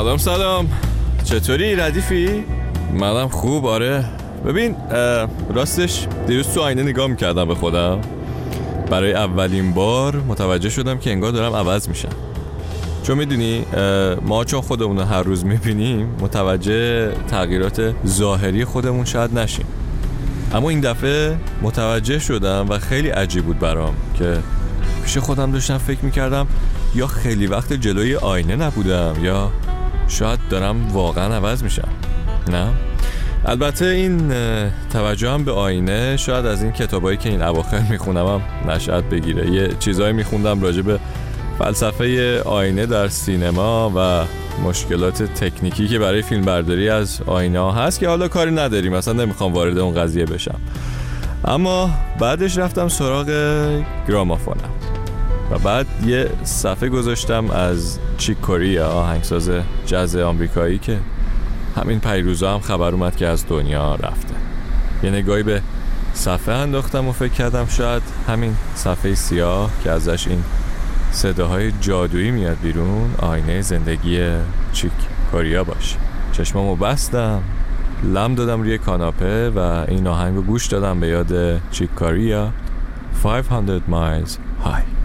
سلام سلام. چطوری ردیفی؟ منم خوب آره. ببین راستش دیروز تو آینه نگاه می‌کردم به خودم. برای اولین بار متوجه شدم که انگار دارم عوض میشم. چون می‌دونی ما چون خودمون رو هر روز می‌بینیم متوجه تغییرات ظاهری خودمون شاید نشیم. اما این دفعه متوجه شدم و خیلی عجیب بود برام که پیش خودم داشتم فکر می‌کردم یا خیلی وقت جلوی آینه نبودم یا شاید دارم واقعا عوض میشم. نه؟ البته این توجه هم به آینه شاید از این کتابایی که این اواخر می‌خونم هم نشأت بگیره. یه چیزایی میخوندم راجع به فلسفه آینه در سینما و مشکلات تکنیکی که برای فیلم برداری از آینه ها هست که حالا کاری نداریم. مثلا نمی‌خوام وارد اون قضیه بشم. اما بعدش رفتم سراغ گرامافونم. و بعد یه صفحه گذاشتم از چیک کوریا آهنگساز جز آمریکایی که همین پیروزا هم خبر اومد که از دنیا رفته. یه نگاهی به صفحه انداختم و فکر کردم شاید همین صفحه سیاه که ازش این صداهای جادویی میاد بیرون آینه زندگی چیک کوریا باشه. چشمامو بستم لم دادم روی کاناپه و این آهنگ رو گوش دادم به یاد چیک کوریا 500 miles high.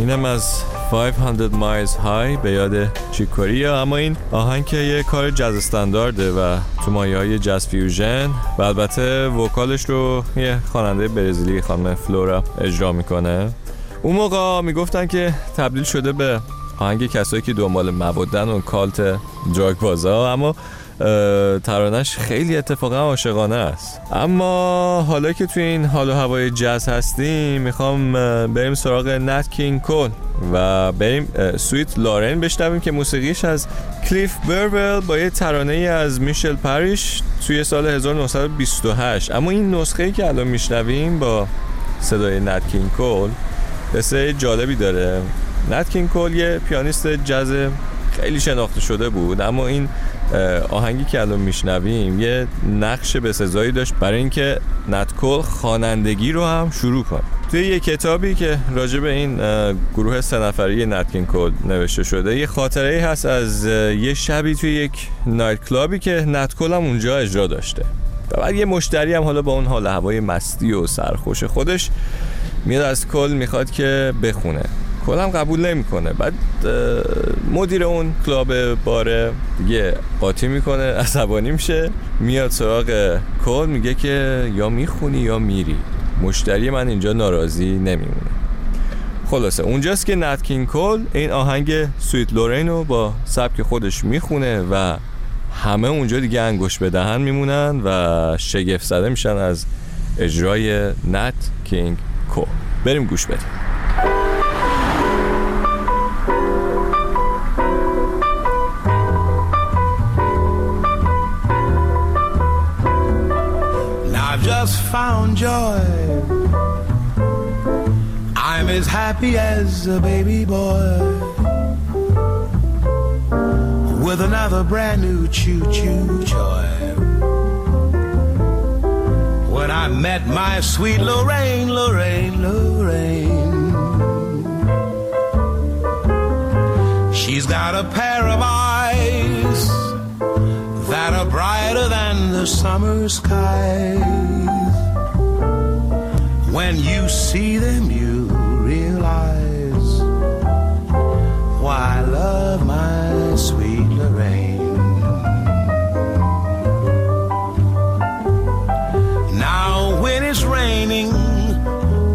اینم از 500 miles high به یاد چیکوریا اما این آهنگ که یه کار جاز استاندارده و تو مایه های جاز فیوژن و البته وکالش رو یه خواننده برزیلی خانم فلورا اجرا می‌کنه. اون موقع می‌گفتن که تبدیل شده به آهنگ کسایی که دنبال مبودن و کالت دراگ بازا اما ترانش خیلی اتفاقا عاشقانه است. اما حالا که توی این حال و هوای جز هستیم می‌خوام بریم سراغ نت کینگ کول و بریم Sweet Lorraine بشنویم که موسیقیش از کلیف برول با یه ترانه ای از میشل پریش توی سال 1928 اما این نسخه که الان میشنویم با صدای نت کینگ کول قصه جالبی داره. نت کینگ کول یه پیانیست جز خیلی شناخته شده بود اما این آهنگی که الان میشنویم یه نقش بسزایی داشت برای اینکه نت کول خوانندگی رو هم شروع کنه. توی یه کتابی که راجع به این گروه سه نفری نت کینگ کول نوشته شده یه خاطره هست از یه شبی توی یک night club ی که نت کول هم اونجا اجرا داشته. و بعد یه مشتری هم حالا با اون حال هوای مستی و سرخوش خودش میاد از کول می‌خواد که بخونه. کولم قبول نمی‌کنه. بعد مدیر اون club bar ه دیگه قاطی می‌کنه عصبانی میشه میاد سراغ کول میگه که یا می‌خونی یا میری. مشتری من اینجا ناراضی نمیمونه. خلاصه اونجاست که نت کینگ کول این آهنگ Sweet Lorraine رو با سبک خودش می‌خونه و همه اونجا دیگه انگشت به دهن میمونن و شگفت زده میشن از اجرای نت کینگ کول بریم گوش بدیم. Just found joy. I'm as happy as a baby boy with another brand new choo choo toy. When I met my sweet Lorraine, Lorraine, Lorraine. She's got a pair of eyes than the summer skies. When you see them, you realize why I love my sweet Lorraine. Now, when it's raining,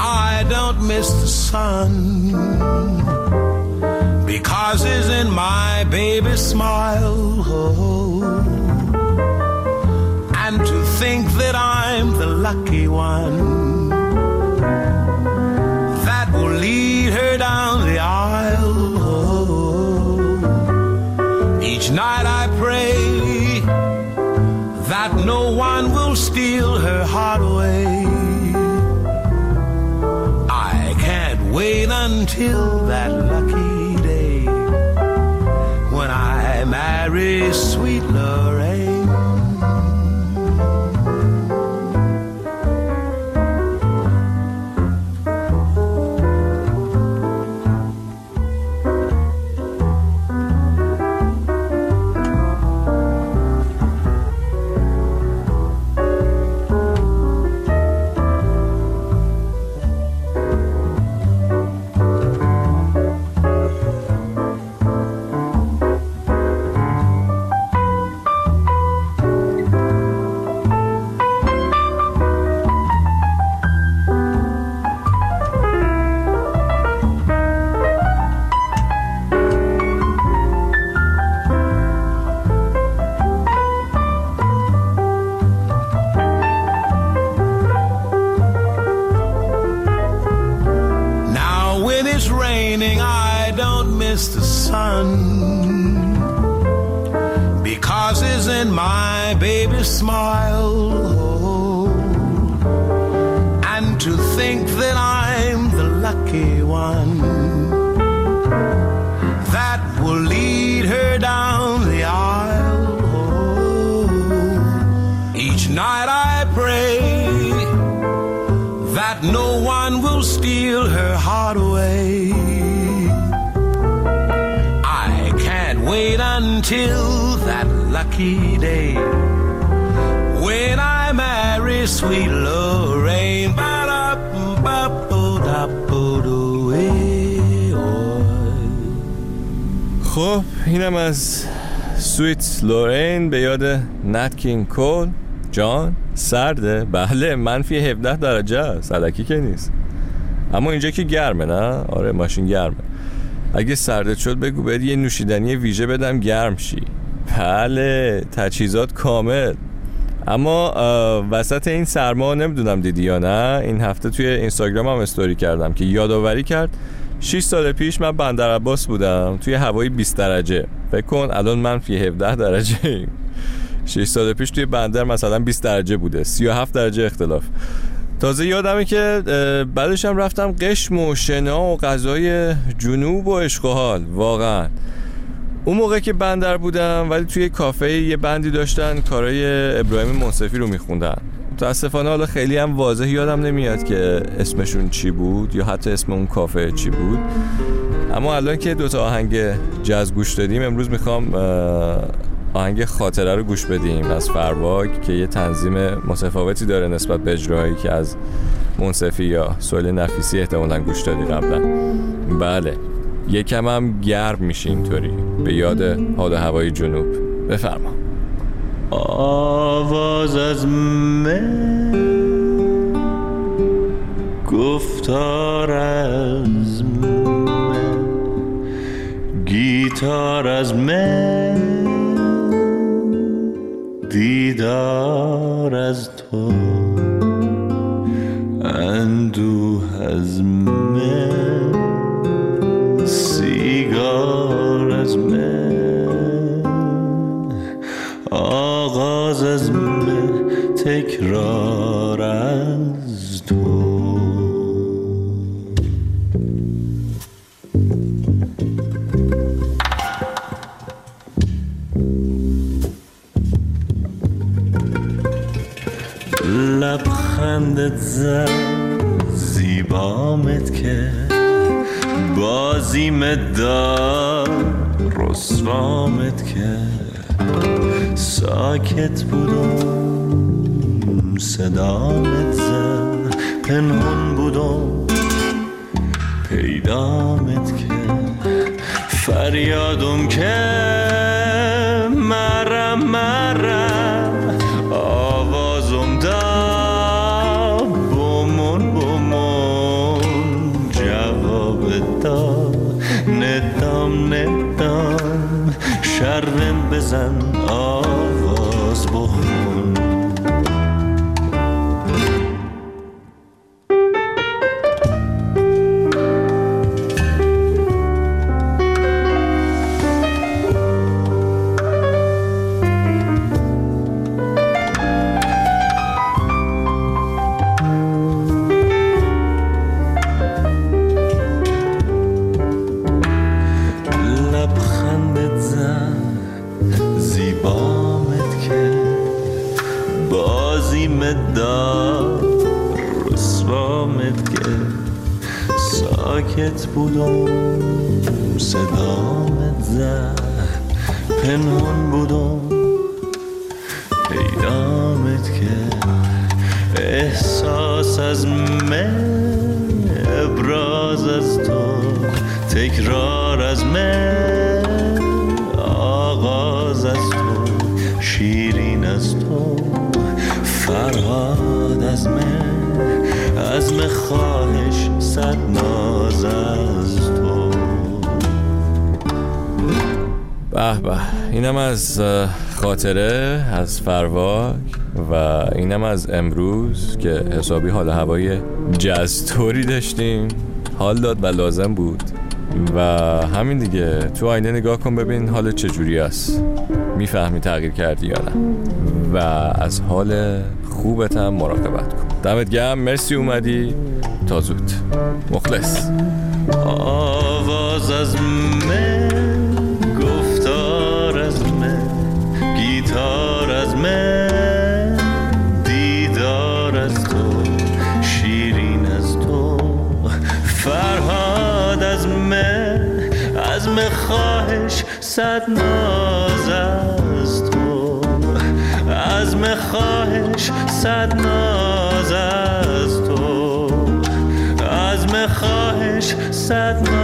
I don't miss the sun because it's in my baby's smile. And to think that I'm the lucky one that will lead her down the aisle. Each night I pray that no one will steal her heart away. I can't wait until that lucky day when I marry sweet it's raining, I don't miss the sun. Because it's in my baby's smile Lorraine. until that lucky day when I marry sweet Lorraine. خب اینم از سویت لورین به یاد نت کینگ کول جان سرده؟ بله منفی 17 درجه است. علکی که نیست. اما اینجا که گرمه نه؟ آره ماشین گرمه. اگه سردت شد بگو بهت یه نوشیدنی ویژه بدم گرم شی. بله تجهیزات کامل. اما وسط این سرما نمی‌دونم دیدی یا نه؟ این هفته توی اینستاگرام هم استوری کردم که یادآوری کرد 6 سال پیش من بندر عباس بودم توی هوای 20 درجه. فکر کن الان منفی 17 درجه 6 سال پیش توی بندر مثلا 20 درجه بوده 37 درجه اختلاف. تازه یادمه که بعدش هم رفتم قشم و شنا و غذای جنوب و اشغال واقعا. اون موقع که بندر بودم ولی توی کافه یه بندی داشتن کارای ابراهیم منصفی رو میخوندن. متاسفانه حالا خیلی هم واضح یادم نمیاد که اسمشون چی بود یا حتی اسم اون کافه چی بود. اما الان که دوتا آهنگ جز گوش دادیم امروز می‌خوام آهنگ خاطره رو گوش بدیم. از فرواک که یه تنظیم متفاوتی داره نسبت به اجراهایی که از منصفی یا سوال نفیسی احتمالا گوش دادی قبلا. بله یکم هم گرم میشه اینطوری. به یاد حال هوای جنوب. بفرما. آواز از من گفتار از من گیتار از من. دیدار از تو. اندوه از من سیگار از من آغاز از من تکرار لبخندت زد. زیبامت که بازیمت داد رسوامت که ساکت بودم صدامت زد. پنهون بودم پیدامت که فریادم که prison رسوامت که ساکت بودم صدامت زد. پنهون بودم پیدامت که احساس از من ابراز از تو تکرار از من آغاز از تو. شیرین از تو فرهاد از من. عزم خواهش صد ناز از تو. به به اینم از خاطره از فرواک و اینم از امروز که حسابی حال هوای جزطوری داشتیم. حال داد و لازم بود. و همین دیگه. تو آینه نگاه کن ببین حال چجوری است. می‌فهمی تغییر کردی یا نه. و از حال خوبت هم مراقبت کن. دمت گرم مرسی اومدی. تا زود. مخلص. آواز از من گفتار از من گیتار از من دیدار از تو شیرین از تو فرهاد از من عزم خواهش صد ناز از تو عزم خواهش صد ناز تو